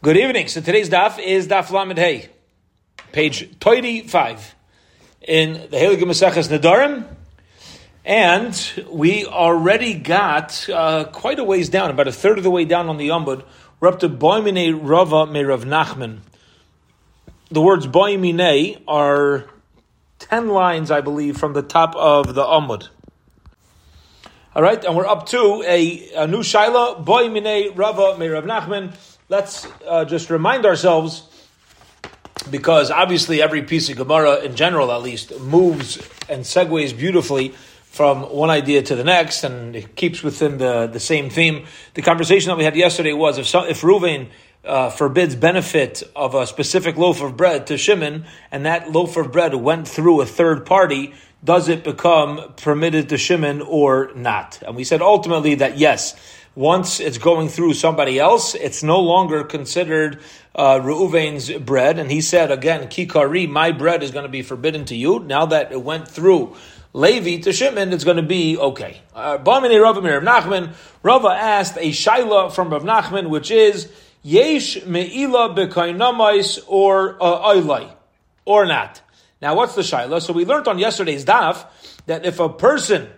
Good evening. So today's daf is daf Lamed Hey, page 35 in the Heilige Maseches Nedarim. And we already got uh, quite a ways down, about a third of the way down on the Yomud. We're up to Boimine Rava Merav Nachman. The words Boimine are 10 lines, I believe, from the top of the Amud. All right, and we're up to a, a new Shaila, Boimine Rava Merav Nachman let's uh, just remind ourselves, because obviously every piece of Gemara, in general at least, moves and segues beautifully from one idea to the next, and it keeps within the, the same theme. The conversation that we had yesterday was if, some, if Ruvain uh, forbids benefit of a specific loaf of bread to Shimon, and that loaf of bread went through a third party, does it become permitted to Shimon or not? And we said ultimately that yes, once it's going through somebody else, it's no longer considered uh, Reuven's bread. And he said again, Kikari, my bread is going to be forbidden to you. Now that it went through Levi to Shimon, it's going to be okay. Uh, Bamini Nachman, Rava asked a shaila from Rav Nachman, which is Yesh me'ila bekainamais or uh, or not. Now, what's the shaila? So we learned on yesterday's daf that if a person,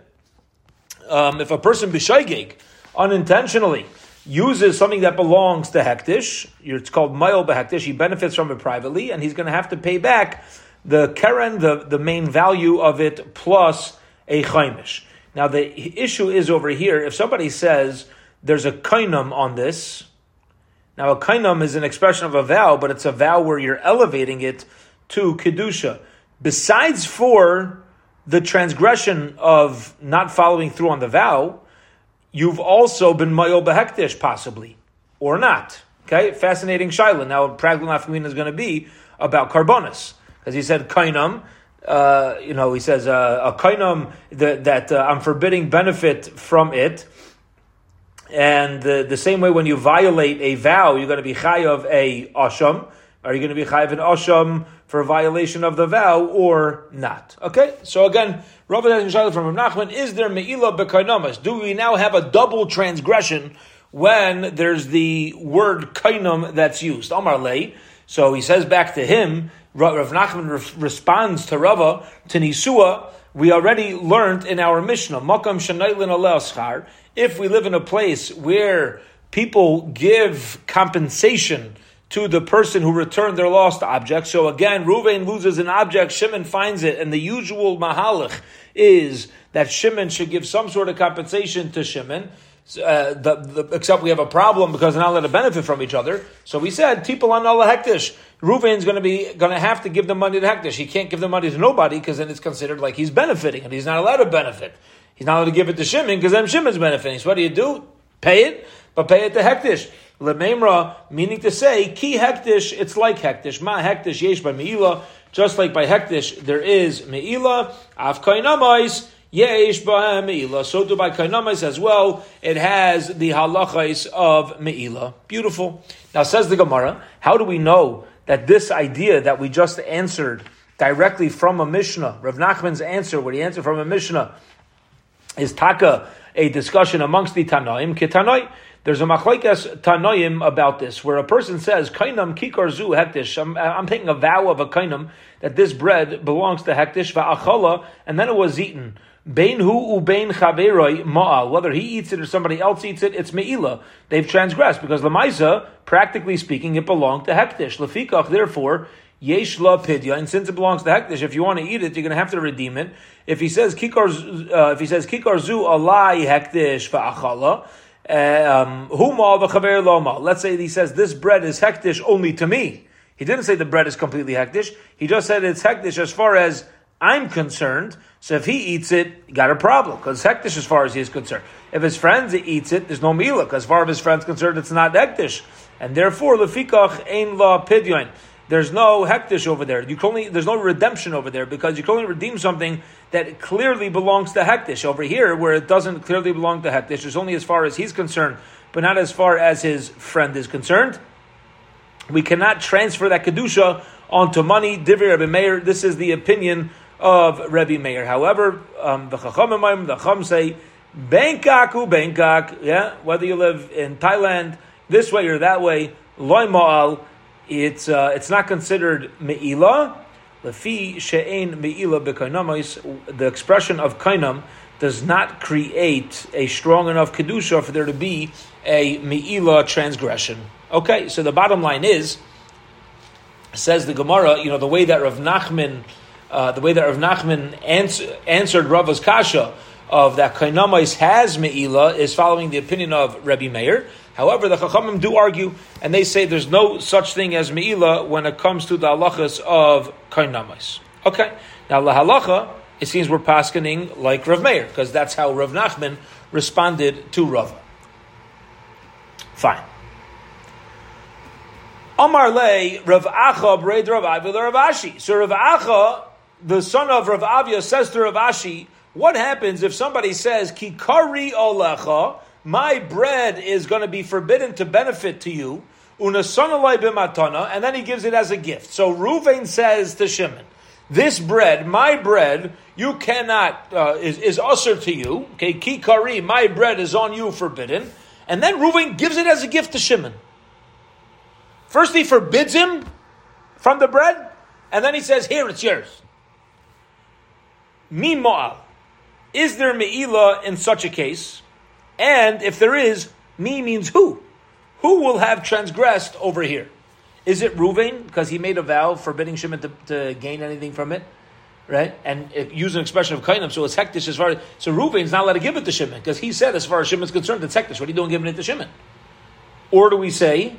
um, if a person b'shaygig, unintentionally uses something that belongs to Hektish, it's called Mayol Behektish, he benefits from it privately, and he's going to have to pay back the Keren, the, the main value of it, plus a Chaimish. Now, the issue is over here, if somebody says there's a kainam on this, now a kainam is an expression of a vow, but it's a vow where you're elevating it to Kedusha. Besides for the transgression of not following through on the vow, you've also been mayol behektish, possibly, or not. Okay, fascinating shaila. Now, practical nafkamina is going to be about karbonis, because he said kainam. Uh, you know, he says uh, a kainam that, that uh, I'm forbidding benefit from it. And the, the same way when you violate a vow, you're going to be chayav a asham. Are you going to be chayav an asham for violation of the vow or not? Okay, so again, Rav from Rav Nachman, is there me'ila b'kainamas? Do we now have a double transgression when there's the word kainam that's used? Amar lei. So he says back to him, Rav Nachman re- responds to Rava, to Nisua, we already learned in our Mishnah, Makam Shanaitlin Aleh if we live in a place where people give compensation to the person who returned their lost object. So again, Ruvain loses an object, Shimon finds it, and the usual mahalach is that Shimon should give some sort of compensation to Shimon. Uh, the, the, except we have a problem because they're not allowed to benefit from each other. So we said, people on Allah Hektish, Reuven's going to be going to have to give the money to Hektish. He can't give the money to nobody because then it's considered like he's benefiting, and he's not allowed to benefit. He's not allowed to give it to Shimon because then Shimon's benefiting. So what do you do? Pay it, but pay it to Hektish. Lememra, meaning to say, ki hektish, it's like hektish. Ma hektish yesh by meila. Just like by hektish, there is meila. Av kainamais, yesh by meila. So do by kainamais as well. It has the halachais of meila. Beautiful. Now says the Gemara, how do we know that this idea that we just answered directly from a Mishnah, Rav Nachman's answer, what he answered from a Mishnah, is taka a discussion amongst the Tanoim, Kitanoi. There's a machlekes tanoim about this, where a person says, "Kainam kikar zu hektish." I'm, I'm, taking a vow of a kainam that this bread belongs to hektish va'achala, and then it was eaten. Bein hu ubein chaveroi ma'al. Whether he eats it or somebody else eats it, it's meila. They've transgressed because lemaisa, practically speaking, it belonged to hektish. Lefikach, therefore. Yesh la pidya, and since it belongs to hektish, if you want to eat it, you're going to have to redeem it. If he says kikar, uh, if he says kikar zu alai hektish va'achala, um, Let's say he says this bread is hektish only to me. He didn't say the bread is completely hektish. He just said it's hektish as far as I'm concerned. So if he eats it, got a problem because hektish as far as he is concerned. If his friends eats it, there's no mila. As far as his friends concerned, it's not hektish, and therefore lefikach ein la pidyon there's no hektish over there. You can only, there's no redemption over there because you can only redeem something that clearly belongs to hektish. Over here, where it doesn't clearly belong to hektish, it's only as far as he's concerned, but not as far as his friend is concerned. We cannot transfer that kedusha onto money. Divir Rebbe Meir. This is the opinion of Rebbe Meir. However, um, the Chachamim, the Chum say, Bangkok, Bangkok. Yeah, whether you live in Thailand this way or that way, loy ma'al, it's, uh, it's not considered me'ila. Lefi she'ein me'ila b'kainamais, the expression of kainam does not create a strong enough kedusha for there to be a me'ila transgression. Okay, so the bottom line is, says the Gemara, you know, the way that Rav Nachman, uh, the way that Rav Nachman ans- answered Rava's kasha of that kainamais has me'ila is following the opinion of Rabbi Meir. However, the Chachamim do argue, and they say there's no such thing as me'ila when it comes to the halachas of kainamais. Okay, now the halacha, it seems we're paskening like Rav Meir, because that's how Rav Nachman responded to Rava. Fine. Amar le Rav Acha bred Rav Avia Rav Ashi. So Rav Acha, the son of Rav Avia, says to Rav Ashi, what happens if somebody says, Kikari olecha, my bread is going to be forbidden to benefit to you, and then he gives it as a gift. So Ruvain says to Shimon, this bread, my bread, you cannot, uh, is, is usher to you. Okay, kikari, my bread is on you forbidden. And then Ruvain gives it as a gift to Shimon. First he forbids him from the bread, and then he says, here, it's yours. Meanwhile, is there me'ila in such a case? And if there is, me means who? Who will have transgressed over here? Is it Ruvain because he made a vow forbidding Shimon to, to gain anything from it? Right? And it, use an expression of kainim, so it's hektish as far as. So Ruvain's not allowed to give it to Shimon because he said, as far as Shimon's concerned, it's hektish. What are you doing giving it to Shimon? Or do we say,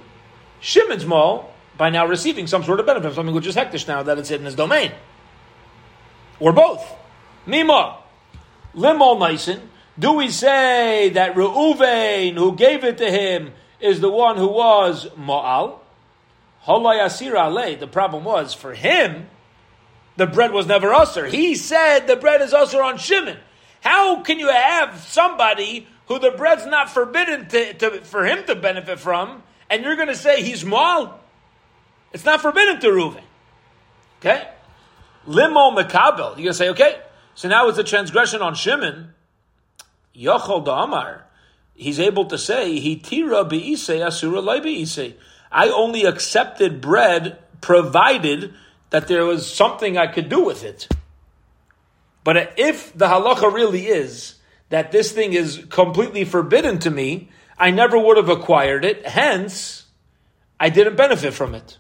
Shimon's mal by now receiving some sort of benefit, something which is hektish now that it's in his domain? Or both. Mima. Limol Mason, do we say that Reuven, who gave it to him, is the one who was Ale. The problem was, for him, the bread was never usher. He said the bread is usher on Shimon. How can you have somebody who the bread's not forbidden to, to, for him to benefit from, and you're going to say he's Mo'al? It's not forbidden to Reuven. Okay? Limo Mekabel. You're going to say, okay, so now it's a transgression on Shimon. Yochol Amar. He's able to say, He tira be'ise asura be'ise. I only accepted bread provided that there was something I could do with it. But if the halacha really is that this thing is completely forbidden to me, I never would have acquired it. Hence, I didn't benefit from it.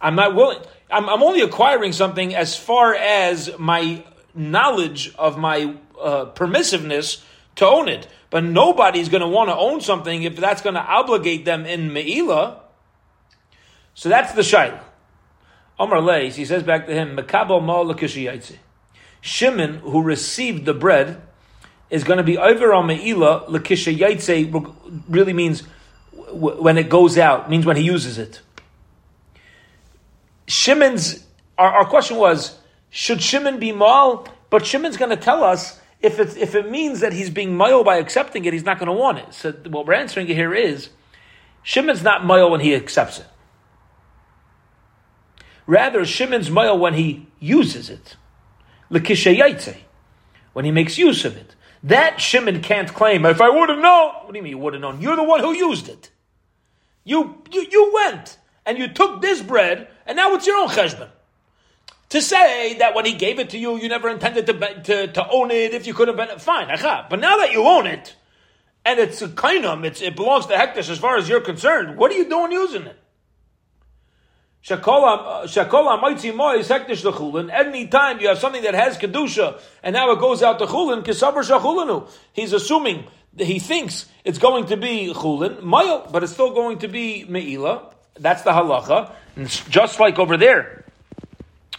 I'm not willing. I'm, I'm only acquiring something as far as my knowledge of my uh, permissiveness to own it. But nobody's going to want to own something if that's going to obligate them in Me'ila. So that's the Shaila. Omar Leis, he says back to him, Mekabel Shimon, who received the bread, is going to be over on Me'ila, L'kishayaitse really means when it goes out, means when he uses it. Shimon's, our, our question was, should Shimon be mal? But Shimon's going to tell us if it, if it means that he's being mal by accepting it, he's not going to want it. So what we're answering here is Shimon's not mal when he accepts it. Rather, Shimon's mal when he uses it. When he makes use of it. That Shimon can't claim, if I would have known. What do you mean you would have known? You're the one who used it. You, you, you went and you took this bread, and now it's your own cheshbon to say that when he gave it to you, you never intended to, to, to own it if you could have been fine. But now that you own it, and it's a kainam, it's, it belongs to Hektish as far as you're concerned, what are you doing using it? Shakola Maitzi Moy is Hektish Chulin. Any time you have something that has Kedusha, and now it goes out to Chulin, Kisabar Shachulinu. He's assuming, he thinks it's going to be Chulin, Mayel, but it's still going to be Me'ila. That's the halacha. And just like over there,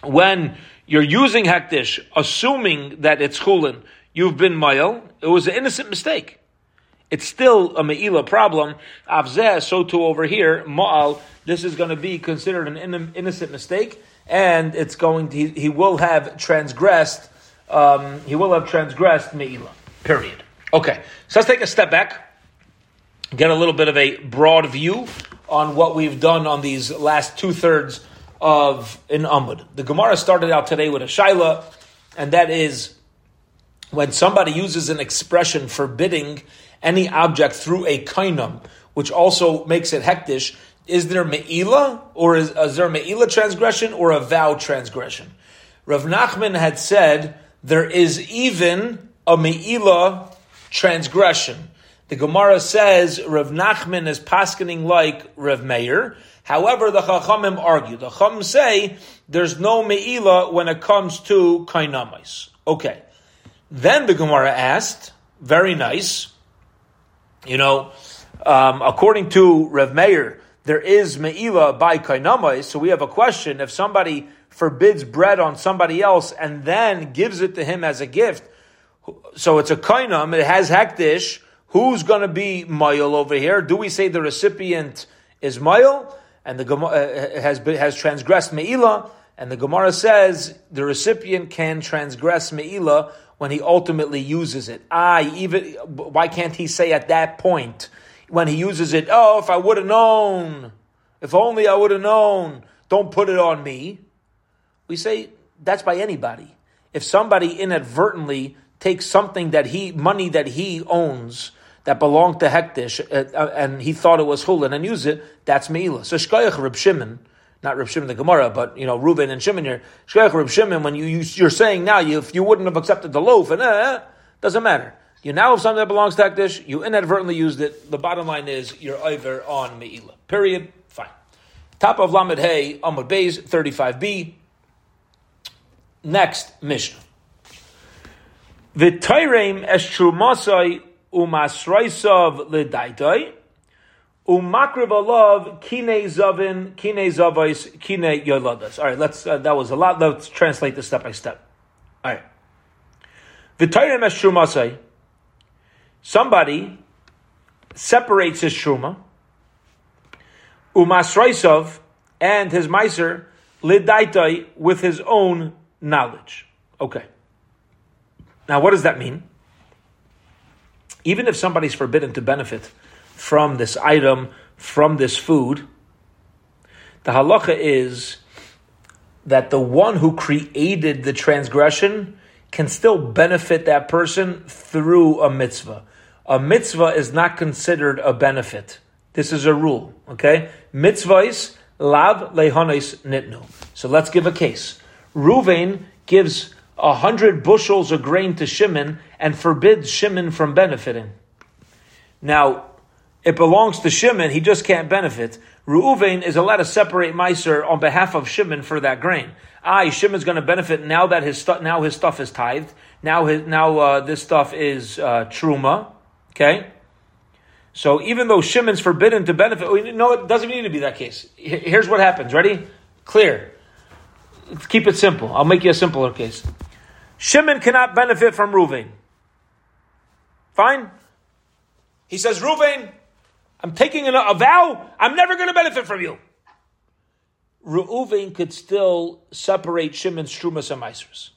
when you're using hektish, assuming that it's chulin, you've been mayel, it was an innocent mistake. It's still a me'ila problem. Avzeh, so too over here, ma'al, this is going to be considered an innocent mistake, and it's going to, he, he will have transgressed, um, he will have transgressed me'ila. Period. Okay, so let's take a step back, get a little bit of a broad view on what we've done on these last two thirds of in Amud. The Gemara started out today with a shaila, and that is when somebody uses an expression forbidding any object through a kainam, which also makes it hektish, is there me'ila, or is, is there me'ila transgression, or a vow transgression? Rav Nachman had said there is even a me'ila transgression. The Gemara says Rav Nachman is paskening like Rav Meir. However, the Chachamim argue. The Chachamim say there's no me'ila when it comes to kainamais. Okay. Then the Gemara asked, very nice, you know, um, according to Rav Meir, there is me'ila by kainamais, so we have a question. If somebody forbids bread on somebody else and then gives it to him as a gift, so it's a kainam, it has hektish, who's going to be mile over here? Do we say the recipient is mile and the Gemara uh, has has transgressed meila? And the Gemara says the recipient can transgress meila when he ultimately uses it. I even why can't he say at that point when he uses it? Oh, if I would have known, if only I would have known. Don't put it on me. We say that's by anybody. If somebody inadvertently takes something that he money that he owns that belonged to Hektish, uh, uh, and he thought it was Hulin and used it, that's Meila. So Shkoyach Reb Shimon, not Reb Shimon the Gemara, but you know Reuven and Shimon here. Shkoyach Reb Shimon, when you, you are saying now you, if you wouldn't have accepted the loaf, and uh, doesn't matter. You now have something that belongs to Hektish, you inadvertently used it. The bottom line is you're over on Meila. Period. Fine. Top of Lamed Hey, Amud Beis, 35b. Next Mishnah. V'tayrem es trumasai umasraisav ledaitai, umakriv alav kine zavin, kine zavais, kine yoladas. All right, let's, uh, that was a lot. Let's translate this step by step. All right. V'tayrem es trumasai, somebody separates his truma, umasraisav, and his miser, lidaitai, with his own knowledge. Okay. Now, what does that mean? Even if somebody's forbidden to benefit from this item, from this food, the halacha is that the one who created the transgression can still benefit that person through a mitzvah. A mitzvah is not considered a benefit. This is a rule, okay? Mitzvahs lav lehonis nitnu. So let's give a case. Ruvain gives a hundred bushels of grain to Shimon and forbids Shimon from benefiting. Now, it belongs to Shimon, he just can't benefit. Reuven is allowed to separate Meiser on behalf of Shimon for that grain. Ah, Shimon's going to benefit now that his stuff now his stuff is tithed. Now his now uh, this stuff is uh, truma. Okay, so even though Shimon's forbidden to benefit, no, it doesn't need to be that case. Here's what happens. Ready? Clear. Let's keep it simple. I'll make you a simpler case. Shimon cannot benefit from Ruvain. Fine? He says, Ruvain, I'm taking a, vow, I'm never going to benefit from you. Reuven could still separate Shimon's Trumas and Meisers.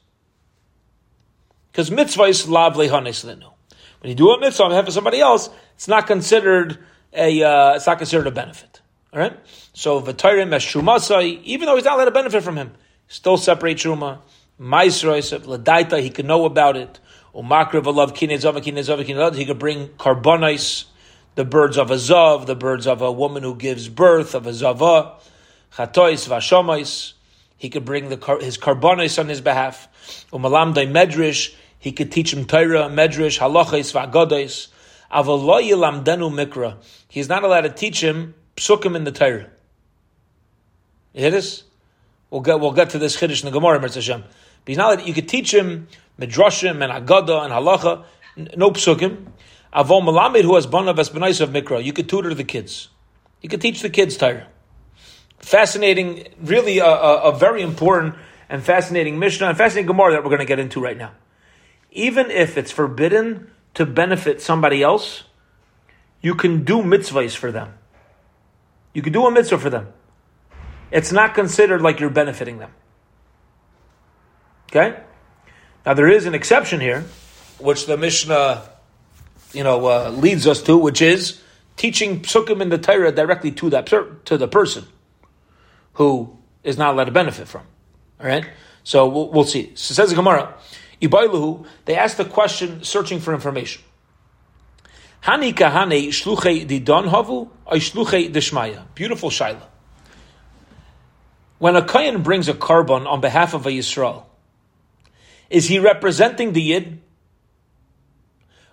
Because mitzvah is lav lehanes. When you do a mitzvah on behalf of somebody else, it's not considered a uh, it's not considered a benefit. All right. So v'tayrim es even though he's not allowed to benefit from him, still separate truma. Maisrois Ladaita, he could know about it. Umakriv alav kinezava kinezava kinezava. He could bring carbonais, the birds of a zav, the birds of a woman who gives birth of a zava. Chatois vashamais. He could bring the, his carbonais on his behalf. Umalamdai medrish. He could teach him Torah, medrish, halachais, vagodais. Avaloy lamdenu mikra. He's not allowed to teach him psukim in the Torah. You hear this? We'll get, we'll get to this chiddush in the Gemara, Mirz Hashem. But he's not, that you could teach him midrashim and agada and halacha, no psukim. Avon malamid who has banav esbenais of mikra. You could tutor the kids. You could teach the kids Torah. Fascinating, really a, a, a, very important and fascinating Mishnah and fascinating Gemara that we're going to get into right now. Even if it's forbidden to benefit somebody else, you can do mitzvahs for them. You can do a mitzvah for them. It's not considered like you're benefiting them. Okay? Now there is an exception here, which the Mishnah, you know, uh, leads us to, which is teaching psukim in the Torah directly to that to the person who is not allowed to benefit from. All right, so we'll, we'll see. So says the Gemara, Ibailuhu, they asked the question, searching for information. Hani kahane shluchei didon havu or shluchei deshmaya. Beautiful shaila. When a kohen brings a korban on behalf of a Yisrael, is he representing the Yid?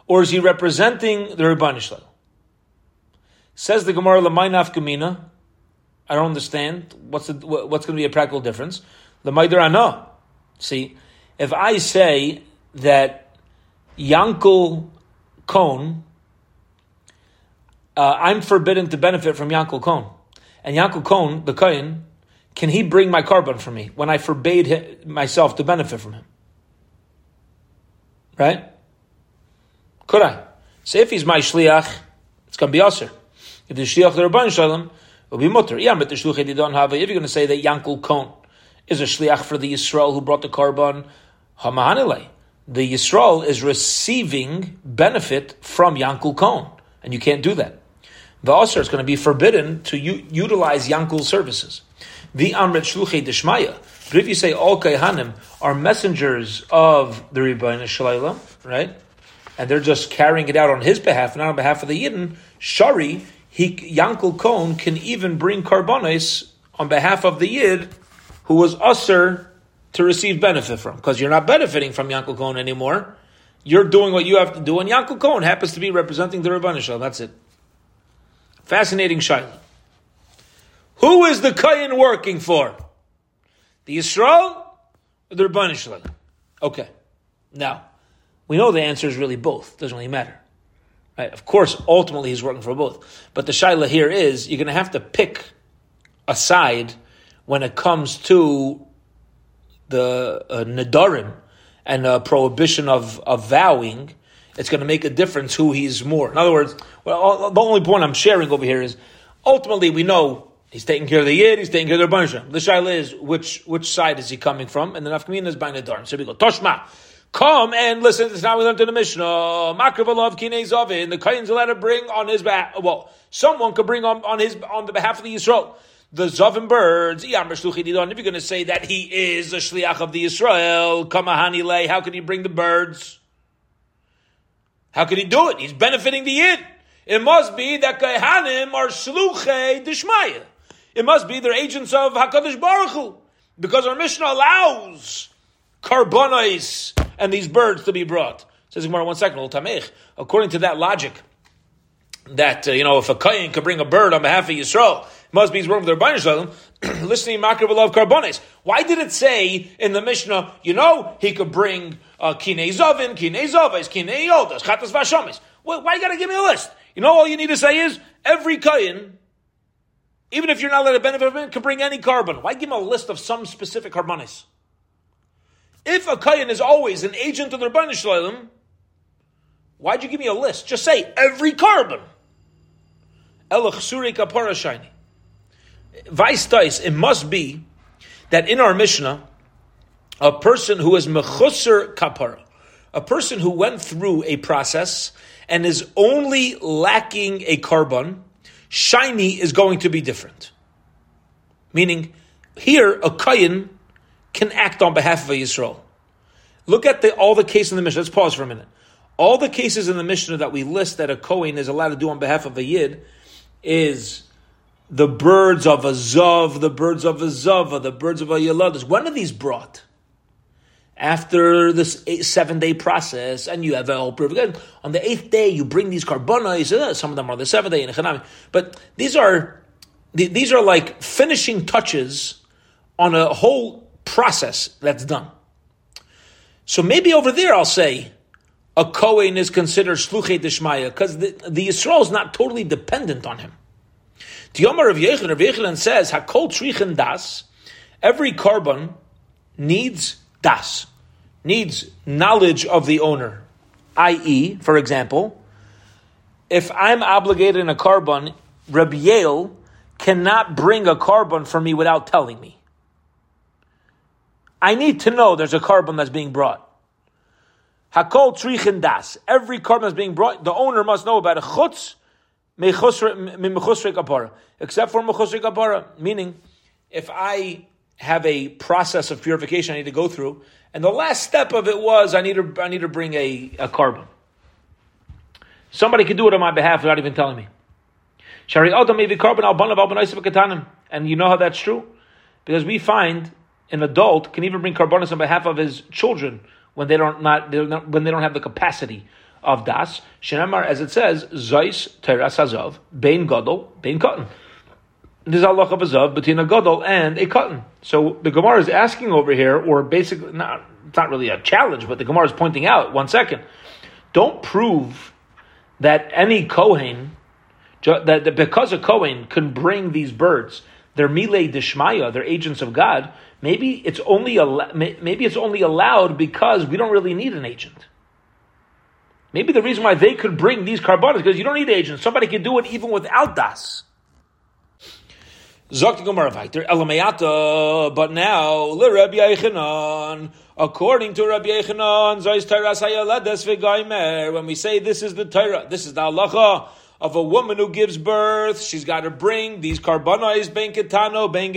Or is he representing the Rebbeinu Shalom? Says the Gemara Lamaynaf Gemina. I don't understand. What's the, what's going to be a practical difference? Lamaydar Ana. See, if I say that Yankel Cohn, uh, I'm forbidden to benefit from Yankel Cohn, and Yankel Cohn, the Kohen, can he bring my korban for me when I forbade him, myself to benefit from him? Right? Could I? So if he's my shliach, it's going to be aser. If the shliach the Rabban Shalom, it will be mutter. Yeah, but the shluch don't have. If you're going to say that Yankel Kohn is a shliach for the Yisrael who brought the korban, hamahanile. The Yisrael is receiving benefit from Yankel Kohn, and you can't do that. The aser is going to be forbidden to u- utilize Yankel's services. The Amrit Shluchei Deshmaya. But if you say all Kayhanim are messengers of the Rebbeinu Shalom, right? And they're just carrying it out on his behalf, not on behalf of the Yidden, Shari, he, Yankel Kohn can even bring karbonis on behalf of the Yid who was usher to receive benefit from. Because you're not benefiting from Yankel Kohn anymore. You're doing what you have to do, and Yankel Kohn happens to be representing the Rebbeinu Shalom. That's it. Fascinating Shaila. Who is the Kayin working for? The Yisrael or the Rabban Shalom? Okay. Now, we know the answer is really both. Doesn't really matter. Right? Of course, ultimately he's working for both. But the Shaila here is you're going to have to pick a side when it comes to the uh, Nadarim and a prohibition of, of vowing. It's going to make a difference who he's more. In other words, well, the only point I'm sharing over here is ultimately we know He's taking care of the Yid, he's taking care of the Rebbeinu The Shaila is, which, which side is he coming from? And the Nafkamina is buying the Darn. So we go, Toshma, come and listen. Is now we learned in the Mishnah. Makravalov Kinei Zavin. The Kain's allowed to bring on his behalf, well, someone could bring on, on his, on the behalf of the Yisrael. The Zavin birds, if you're going to say that he is a Shliach of the Yisrael, Kamahani Lay, how can he bring the birds? How can he do it? He's benefiting the Yid. It must be that Kaihanim are Shluchei Dishmaya. It must be they're agents of Hakadosh Baruch Hu, because our Mishnah allows carbonais and these birds to be brought. Says Gemara, one second, according to that logic, that uh, you know if a kohen could bring a bird on behalf of Yisrael, it must be his work with their Rebbeinu listening makar love carbones. Why did it say in the Mishnah? You know he could bring uh, kinei zovin, kinei zoves, kinei chatas vashamis. Well, why you got to give me a list? You know all you need to say is every kohen even if you're not allowed to benefit from it, can bring any carbon. Why give him a list of some specific karbanis? If a kayan is always an agent of the Rabban Shalom, why'd you give me a list? Just say every korban. Elach kapara shiny. Vice dice, it must be that in our Mishnah, a person who is mechusser kapara, a person who went through a process and is only lacking a korban, shiny is going to be different. Meaning, here a kayin can act on behalf of a Yisrael. Look at the, all the cases in the Mishnah. Let's pause for a minute. All the cases in the Mishnah that we list that a Kohen is allowed to do on behalf of a Yid is the birds of a Zav, the birds of a Zava, the birds of a Yeladas. When are these brought? After this seven day process, and you have a whole again on the eighth day, you bring these carbonos. Uh, some of them are the seventh day in Echanami, but these are these are like finishing touches on a whole process that's done. So maybe over there, I'll say a Kohen is considered Shluchei Deshmaya because the, the Yisrael is not totally dependent on him. The Yomar of Yechon, Rav Yechon says, Hakol Trichen Das, every carbon needs das, needs knowledge of the owner. I.e., for example, if I'm obligated in a carbon, Rabbi Yale cannot bring a carbon for me without telling me. I need to know there's a carbon that's being brought. Hakol trichin das. Every carbon that's being brought, the owner must know about a chutz kapara, except for mechusrik kapara. Meaning, if I have a process of purification I need to go through, and the last step of it was I need to I need to bring a, a korban. Somebody could do it on my behalf without even telling me. Shari carbon And you know how that's true? Because we find an adult can even bring carbonis on behalf of his children when they don't not, not when they don't have the capacity of das. Shenamar, as it says, Zeis Teras Hazov, Bein Gadol, Bein Cotton. There's a loch of a zav between a gadol and a cotton. So the Gemara is asking over here, or basically, not, it's not really a challenge, but the Gemara is pointing out, one second, don't prove that any Kohen, that, because a Kohen can bring these birds, they're milei dishmaya, they're agents of God, maybe it's only maybe it's only allowed because we don't really need an agent. Maybe the reason why they could bring these carbonas because you don't need agents. Somebody can do it even without das. But now, Rabbi according to Rabbi Yechanan, when we say this is the Torah, this is the halacha of a woman who gives birth, she's got to bring these karbanas ben ketano ben.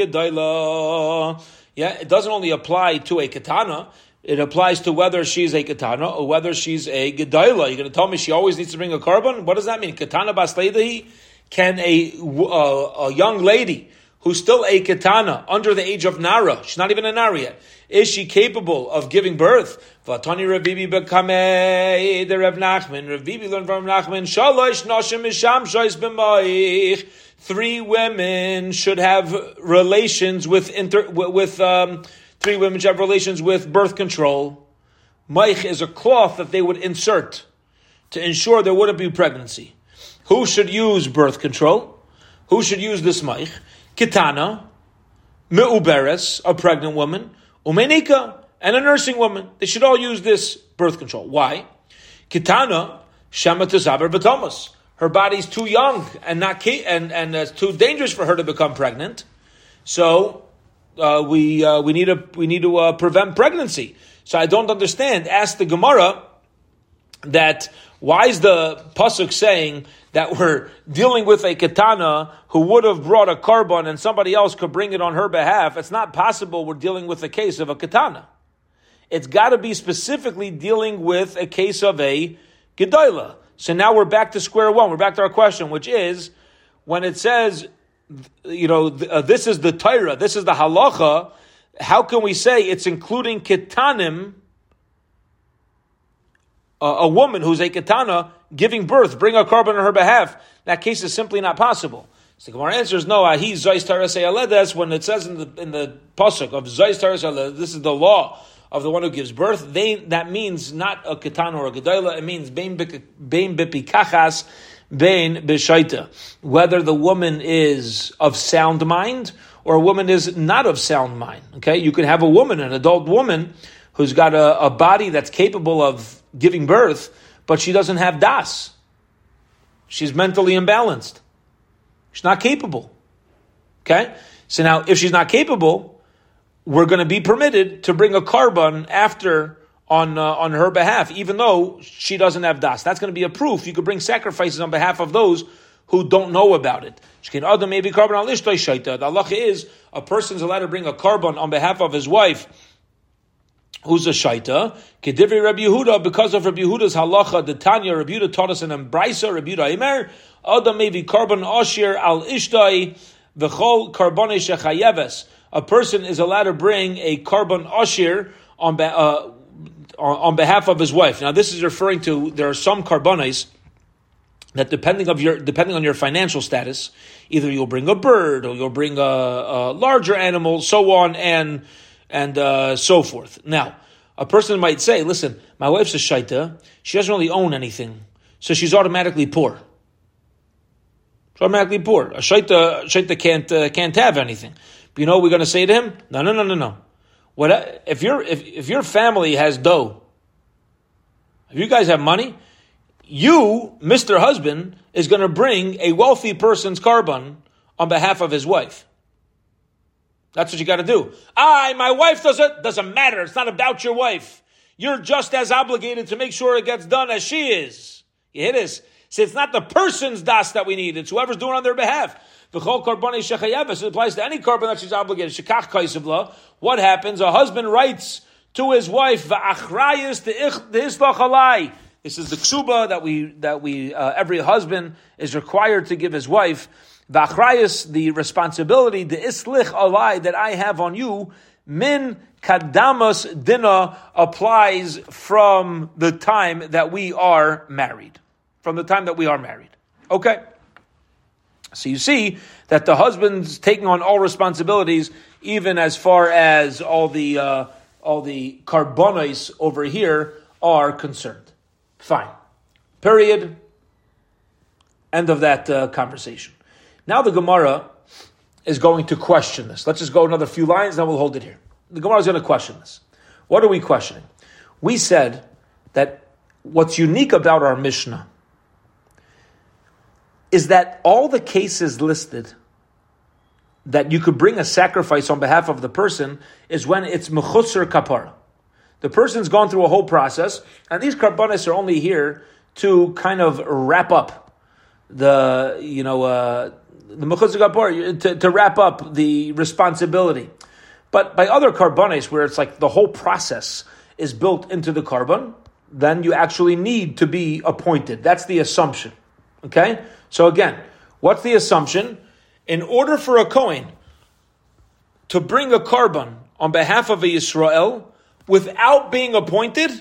Yeah, it doesn't only apply to a katana, it applies to whether she's a katana or whether she's a gedayla. You're going to tell me she always needs to bring a carbon? What does that mean? Katana basleidahi? Can a, uh, a young lady who's still a katana under the age of Nara, she's not even a Nara yet, is she capable of giving birth? Vatani Rav Bivi bekame the Nachman. Rav Bivi learned from Nachman. Shalosh noshim. Three women should have relations with inter, with um, three women should have relations with birth control. Maich is a cloth that they would insert to ensure there wouldn't be pregnancy. Who should use birth control? Who should use this maich? Kitana, Me'uberes, a pregnant woman, Umenika, and a nursing woman. They should all use this birth control. Why? Kitana, Shematazaber Batomas. Her body's too young and not and and it's too dangerous for her to become pregnant. So uh, we uh, we need to we need to uh, prevent pregnancy. So I don't understand. Ask the Gemara that why is the pasuk saying that we're dealing with a katana who would have brought a carbon and somebody else could bring it on her behalf? It's not possible we're dealing with a case of a katana. It's got to be specifically dealing with a case of a gedola. So now we're back to square one. We're back to our question, which is when it says, you know, uh, this is the Torah, this is the halacha. How can we say it's including ketanim a woman who's a katana giving birth, bring a carbon on her behalf, that case is simply not possible. So the Gemara answers, no, he zois aledes, when it says in the, in the pasuk of zois aledes, this is the law of the one who gives birth, they, that means not a katana or a gedayla, it means bein bipikachas, bein beshaita. Whether the woman is of sound mind or a woman is not of sound mind. Okay, you can have a woman, an adult woman, who's got a, a body that's capable of giving birth, but she doesn't have das. She's mentally imbalanced. She's not capable. Okay? So now, if she's not capable, we're going to be permitted to bring a carbon after on uh, on her behalf, even though she doesn't have das. That's going to be a proof. You could bring sacrifices on behalf of those who don't know about it. The halacha is a person's allowed to bring a carbon on behalf of his wife who's a shaita, kedivri Rabbi Yehuda, because of Rabbi Yehuda's halacha, the Tanya, Rabbi Yehuda taught us in Embraisa, Rabbi Yehuda Imer, Adam maybe carbon ashir al ishtai, v'chol karbone shechayeves. A person is allowed to bring a carbon ashir on, uh, on behalf of his wife. Now, this is referring to there are some carbones that depending of your depending on your financial status, either you'll bring a bird or you'll bring a, a larger animal, so on and and uh, so forth. Now, a person might say, listen, my wife's a shaita, she doesn't really own anything, so she's automatically poor. She's automatically poor. A shaita, shaita can't, uh, can't have anything. But you know what we're going to say to him? No, no, no, no, no. What, if, your if, if your family has dough, if you guys have money, you, Mr. Husband, is going to bring a wealthy person's carbon on behalf of his wife. That's what you got to do. I, my wife doesn't doesn't matter. It's not about your wife. You're just as obligated to make sure it gets done as she is. You hear this? See, it's not the person's das that we need. It's whoever's doing on their behalf. The whole shechayeves. It applies to any carbon that she's obligated. Shekach kaisivla. What happens? A husband writes to his wife, "Va'achrayis the islach alai." This is the ksuba that we that we uh, every husband is required to give his wife. V'achrayus, the responsibility, the islich alai that I have on you, min kadamas dina applies from the time that we are married. From the time that we are married. Okay. So you see that the husband's taking on all responsibilities, even as far as all the uh, all the carbonis over here are concerned. Fine. Period. End of that uh, conversation. Now the Gemara is going to question this. Let's just go another few lines, then we'll hold it here. The Gemara is going to question this. What are we questioning? We said that what's unique about our Mishnah is that all the cases listed that you could bring a sacrifice on behalf of the person is when it's mechusar kapara. The person's gone through a whole process, and these karbanis are only here to kind of wrap up the, you know, uh, the mechusar to, to wrap up the responsibility. But by other karbanis, where it's like the whole process is built into the carbon, then you actually need to be appointed. That's the assumption. Okay? So again, what's the assumption? In order for a Kohen to bring a carbon on behalf of a Yisrael without being appointed,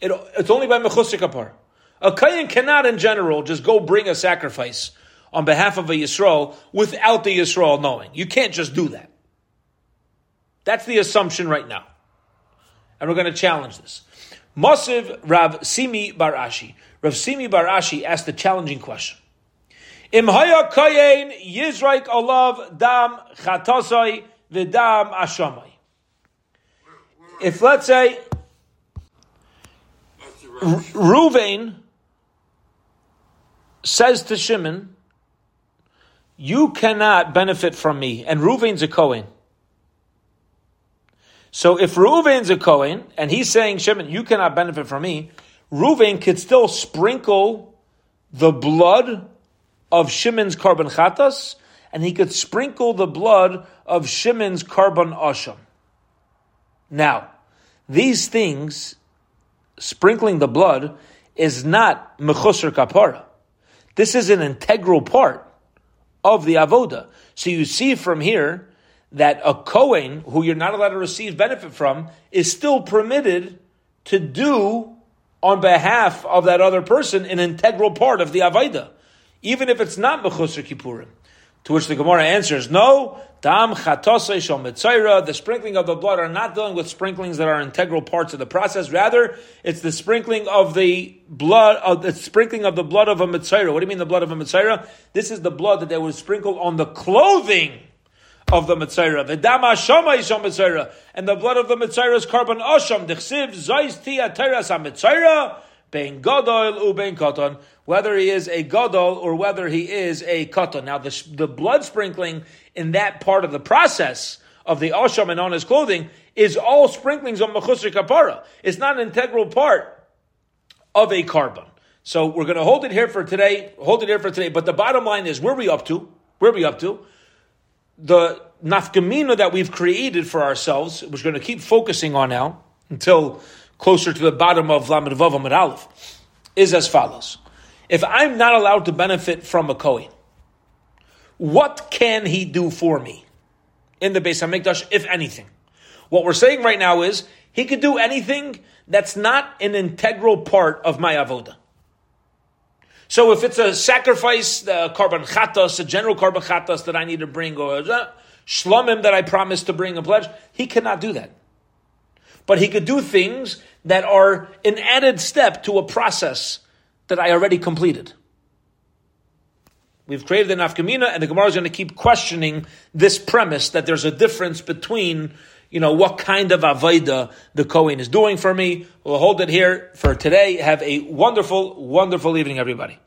it, it's only by Mechusik. A Kohen cannot in general just go bring a sacrifice on behalf of a Yisrael without the Yisrael knowing. You can't just do that. That's the assumption right now. And we're going to challenge this. Mosiv Rav Simi bar Ashi. Rav Simi bar Ashi asked a challenging question. Im olav dam chatasai v'dam ashamai. If let's say Ruvain says to Shimon, "You cannot benefit from me," and Ruvain's a Kohen. So if Ruvain's a Kohen and he's saying, Shimon, you cannot benefit from me, Ruvain could still sprinkle the blood of Shimon's carbon chatas, and he could sprinkle the blood of Shimon's carbon asham. Now, these things, sprinkling the blood, is not mechusar kapara. This is an integral part of the avoda. So you see from here that a Kohen, who you're not allowed to receive benefit from, is still permitted to do on behalf of that other person an integral part of the Avaida, even if it's not Mechusar Kippurim. To which the Gemara answers, no, Dam Chatosei Mitzayra, the sprinkling of the blood are not dealing with sprinklings that are integral parts of the process. Rather, it's the sprinkling of the blood, of the sprinkling of the blood of a Mitzayra. What do you mean the blood of a Mitzayra? This is the blood that they would sprinkle on the clothing of the Mitzayra. V'dama shama yisham Mitzayra. And the blood of the Mitzayra is carbon asham. Dechsiv zois tia teras ha-Mitzayra. Bein gadol u bein katan. Whether he is a gadol or whether he is a katan. Now the, the blood sprinkling in that part of the process of the asham and on his clothing is all sprinklings on mechusri kapara. It's not an integral part of a carbon. So we're going to hold it here for today. Hold it here for today. But the bottom line is, where we up to? Where we up to? the nafkamina that we've created for ourselves, which we're going to keep focusing on now until closer to the bottom of Lamed Vav Amid Aleph, is as follows. If I'm not allowed to benefit from a Kohen, what can he do for me in the Beis HaMikdash, if anything? What we're saying right now is he could do anything that's not an integral part of my avoda. So if it's a sacrifice, the carbon chatas, a general carbon chatas that I need to bring, or shlomim that I promised to bring a pledge, he cannot do that. But he could do things that are an added step to a process that I already completed. We've created an afkamina, and the Gemara is going to keep questioning this premise that there's a difference between, you know, what kind of avodah the Kohen is doing for me. We'll hold it here for today. Have a wonderful, wonderful evening, everybody.